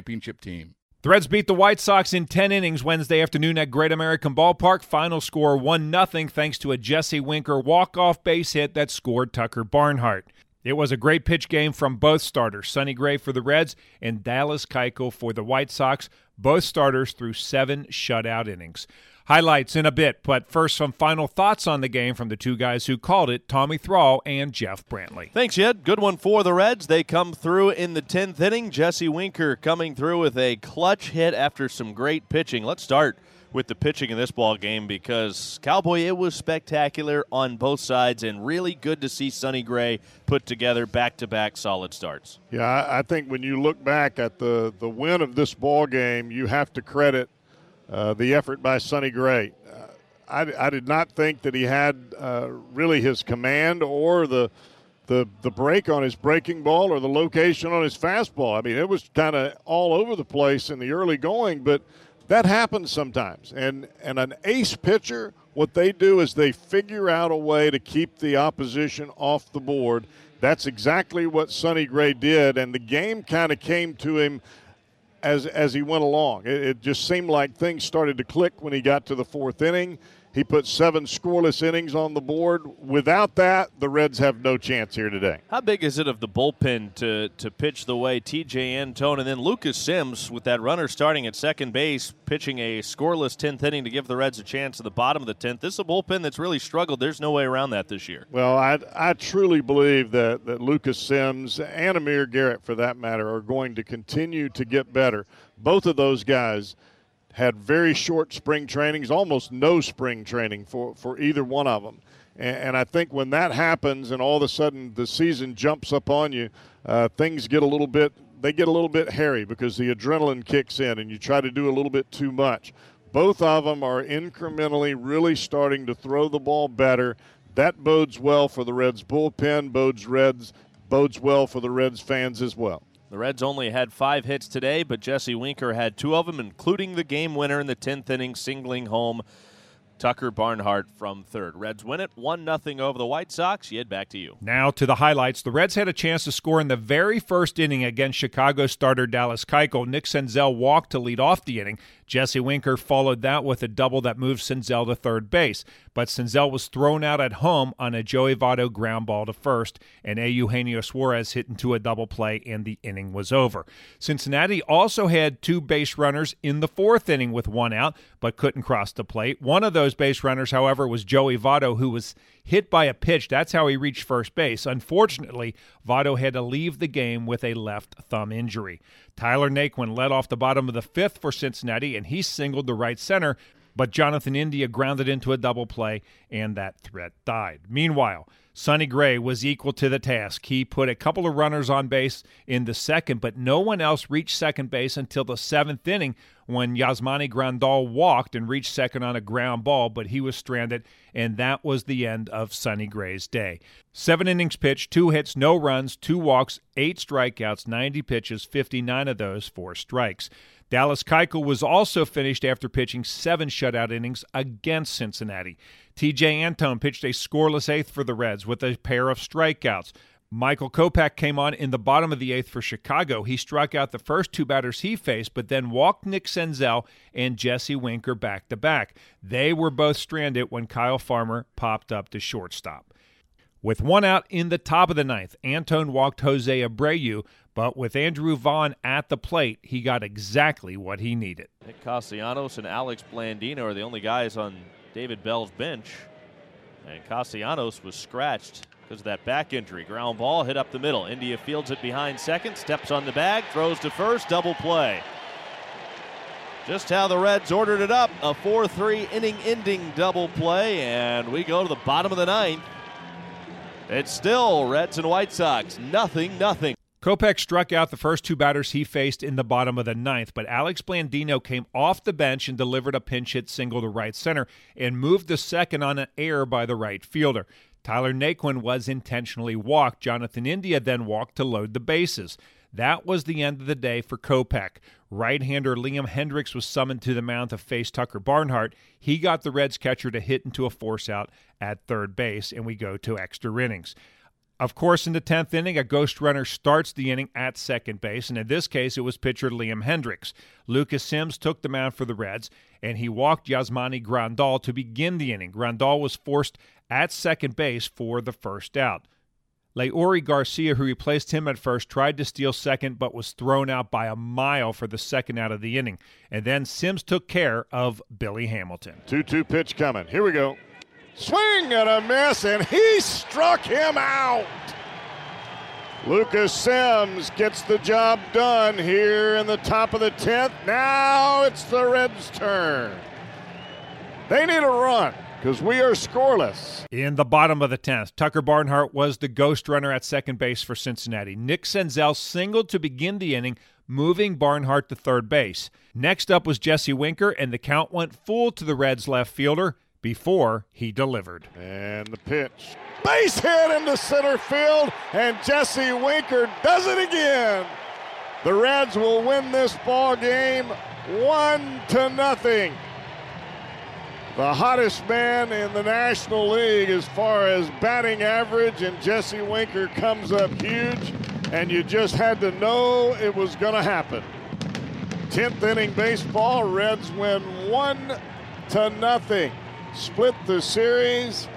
championship team. The Reds beat the White Sox in 10 innings Wednesday afternoon at Great American Ballpark. Final score 1 0 thanks to a Jesse Winker walk-off base hit that scored Tucker Barnhart. It was a great pitch game from both starters, Sonny Gray for the Reds and Dallas Keuchel for the White Sox. Both starters threw seven shutout innings. Highlights in a bit, but first, some final thoughts on the game from the two guys who called it Tommy Thrall and Jeff Brantley. Thanks, Jed. Good one for the Reds. They come through in the 10th inning. Jesse Winker coming through with a clutch hit after some great pitching. Let's start with the pitching in this ball game because Cowboy, it was spectacular on both sides and really good to see Sonny Gray put together back-to-back solid starts. Yeah, I think when you look back at the the win of this ball game, you have to credit uh, the effort by Sonny Gray. Uh, I, I, did not think that he had uh, really his command or the the the break on his breaking ball or the location on his fastball. I mean, it was kind of all over the place in the early going, but that happens sometimes. And and an ace pitcher, what they do is they figure out a way to keep the opposition off the board. That's exactly what Sonny Gray did, and the game kind of came to him as as he went along. It, it, just seemed like things started to click when he got to the fourth inning. He put seven scoreless innings on the board. Without that, the Reds have no chance here today. How big is it of the bullpen to, to pitch the way Tejay Antone and then Lucas Sims with that runner starting at second base, pitching a scoreless 10th inning to give the Reds a chance at the bottom of the 10th? This is a bullpen that's really struggled. There's no way around that this year. Well, I, I truly believe that, that Lucas Sims and Amir Garrett, for that matter, are going to continue to get better. Both of those guys – had very short spring trainings, almost no spring training for, for either one of them. And, and I think when that happens and all of a sudden the season jumps up on you, uh, things get a little bit they get a little bit hairy because the adrenaline kicks in and you try to do a little bit too much. Both of them are incrementally really starting to throw the ball better. That bodes well for the Reds bullpen, bodes Reds bodes well for the Reds fans as well. The Reds only had five hits today, but Jesse Winker had two of them, including the game winner in the 10th inning, singling home Tucker Barnhart from third. Reds win it 1 0 over the White Sox. Yed, back to you. Now to the highlights. The Reds had a chance to score in the very first inning against Chicago starter Dallas Keuchel. Nick Senzel walked to lead off the inning. Jesse Winker followed that with a double that moved Senzel to third base. But Senzel was thrown out at home on a Joey Votto ground ball to first, and A. Eugenio Suarez hit into a double play, and the inning was over. Cincinnati also had two base runners in the fourth inning with one out, but couldn't cross the plate. One of those base runners, however, was Joey Votto, who was hit by a pitch. That's how he reached first base. Unfortunately, Votto had to leave the game with a left thumb injury. Tyler Naquin led off the bottom of the fifth for Cincinnati, and he singled the right center, but Jonathan India grounded into a double play, and that threat died. Meanwhile, Sonny Gray was equal to the task. He put a couple of runners on base in the second, but no one else reached second base until the seventh inning when Yasmani Grandal walked and reached second on a ground ball, but he was stranded, and that was the end of Sonny Gray's day. Seven innings pitched, two hits, no runs, two walks, eight strikeouts, 90 pitches, 59 of those for strikes. Dallas Keuchel was also finished after pitching seven shutout innings against Cincinnati. Tejay Antone pitched a scoreless eighth for the Reds with a pair of strikeouts. Michael Kopech came on in the bottom of the eighth for Chicago. He struck out the first two batters he faced, but then walked Nick Senzel and Jesse Winker back to back. They were both stranded when Kyle Farmer popped up to shortstop. With one out in the top of the ninth, Antone walked Jose Abreu, but with Andrew Vaughn at the plate, he got exactly what he needed. Nick Castellanos and Alex Blandino are the only guys on David Bell's bench. And Castellanos was scratched because of that back injury. Ground ball hit up the middle. India fields it behind second, steps on the bag, throws to first, double play. Just how the Reds ordered it up. A 4 3 inning ending double play, and we go to the bottom of the ninth. It's still Reds and White Sox. Nothing, nothing. Kopech struck out the first two batters he faced in the bottom of the ninth, but Alex Blandino came off the bench and delivered a pinch hit single to right center and moved the second on an error by the right fielder. Tyler Naquin was intentionally walked. Jonathan India then walked to load the bases. That was the end of the day for Kopech. Right hander Liam Hendriks was summoned to the mound to face Tucker Barnhart. He got the Reds catcher to hit into a force out at third base, and we go to extra innings. Of course, in the 10th inning, a ghost runner starts the inning at second base, and in this case, it was pitcher Liam Hendriks. Lucas Sims took the mound for the Reds, and he walked Yasmani Grandal to begin the inning. Grandal was forced at second base for the first out. Leury Garcia, who replaced him at first, tried to steal second but was thrown out by a mile for the second out of the inning. And then Sims took care of Billy Hamilton. 2 2 pitch coming. Here we go. Swing and a miss, and he struck him out. Lucas Sims gets the job done here in the top of the 10th. Now it's the Reds' turn. They need a run because we are scoreless. In the bottom of the 10th, Tucker Barnhart was the ghost runner at second base for Cincinnati. Nick Senzel singled to begin the inning, moving Barnhart to third base. Next up was Jesse Winker, and the count went full to the Reds' left fielder before he delivered. And the pitch. Base hit into center field, and Jesse Winker does it again. The Reds will win this ball game one to nothing the hottest man in the National League as far as batting average, and Jesse Winker comes up huge, and you just had to know it was going to happen. 10th inning baseball, Reds win one to nothing, split the series.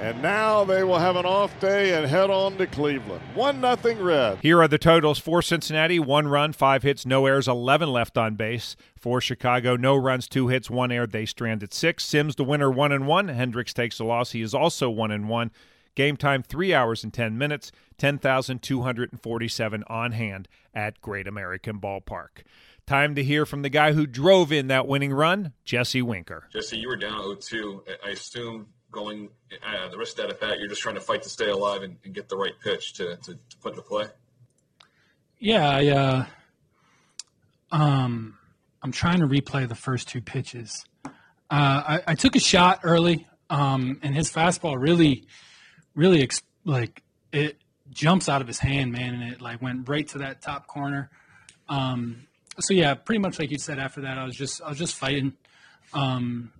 And now they will have an off day and head on to Cleveland. 1 nothing red. Here are the totals for Cincinnati one run, five hits, no errors, 11 left on base. For Chicago, no runs, two hits, one error. They stranded six. Sims, the winner, 1 and 1. Hendriks takes the loss. He is also 1 and 1. Game time, 3 hours and 10 minutes, 10,247 on hand at Great American Ballpark. Time to hear from the guy who drove in that winning run, Jesse Winker. Jesse, you were down 0 2. I assume going uh, the rest of that at bat, you're just trying to fight to stay alive and, and get the right pitch to, to, to, put into play. Yeah, I, uh, um, I'm trying to replay the first two pitches. Uh, I, I, took a shot early, um, and his fastball really, really ex- like it jumps out of his hand, man, and it like went right to that top corner. Um, so yeah, pretty much like you said. After that, I was just I was just fighting. Um,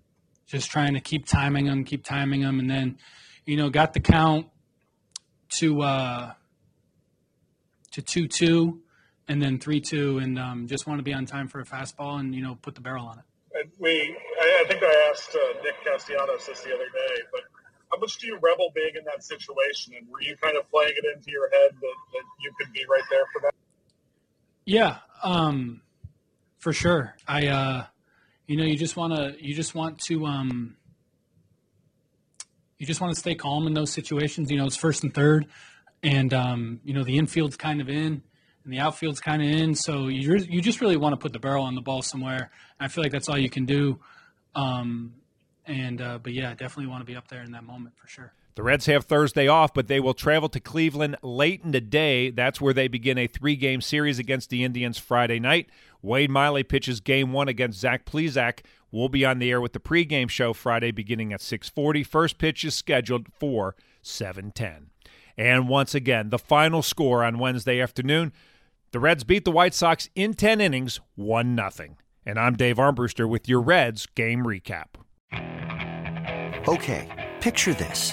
just trying to keep timing them, keep timing them, and then, you know, got the count to uh, to two two, and then three two, and um, just want to be on time for a fastball and you know put the barrel on it. And we, I, I think I asked uh, Nick Castellanos this the other day, but how much do you rebel being in that situation, and were you kind of playing it into your head that, that you could be right there for that? Yeah, um, for sure. I. Uh, you know, you just want to you just want to um, you just want to stay calm in those situations. You know, it's first and third, and um, you know the infield's kind of in and the outfield's kind of in. So you you just really want to put the barrel on the ball somewhere. I feel like that's all you can do. Um, and uh, but yeah, definitely want to be up there in that moment for sure. The Reds have Thursday off, but they will travel to Cleveland late in the day. That's where they begin a three game series against the Indians Friday night. Wade Miley pitches game one against Zach Plesac. We'll be on the air with the pregame show Friday beginning at 640. First pitch is scheduled for 710. And once again, the final score on Wednesday afternoon. The Reds beat the White Sox in 10 innings, 1 0. And I'm Dave Armbruster with your Reds game recap. Okay, picture this.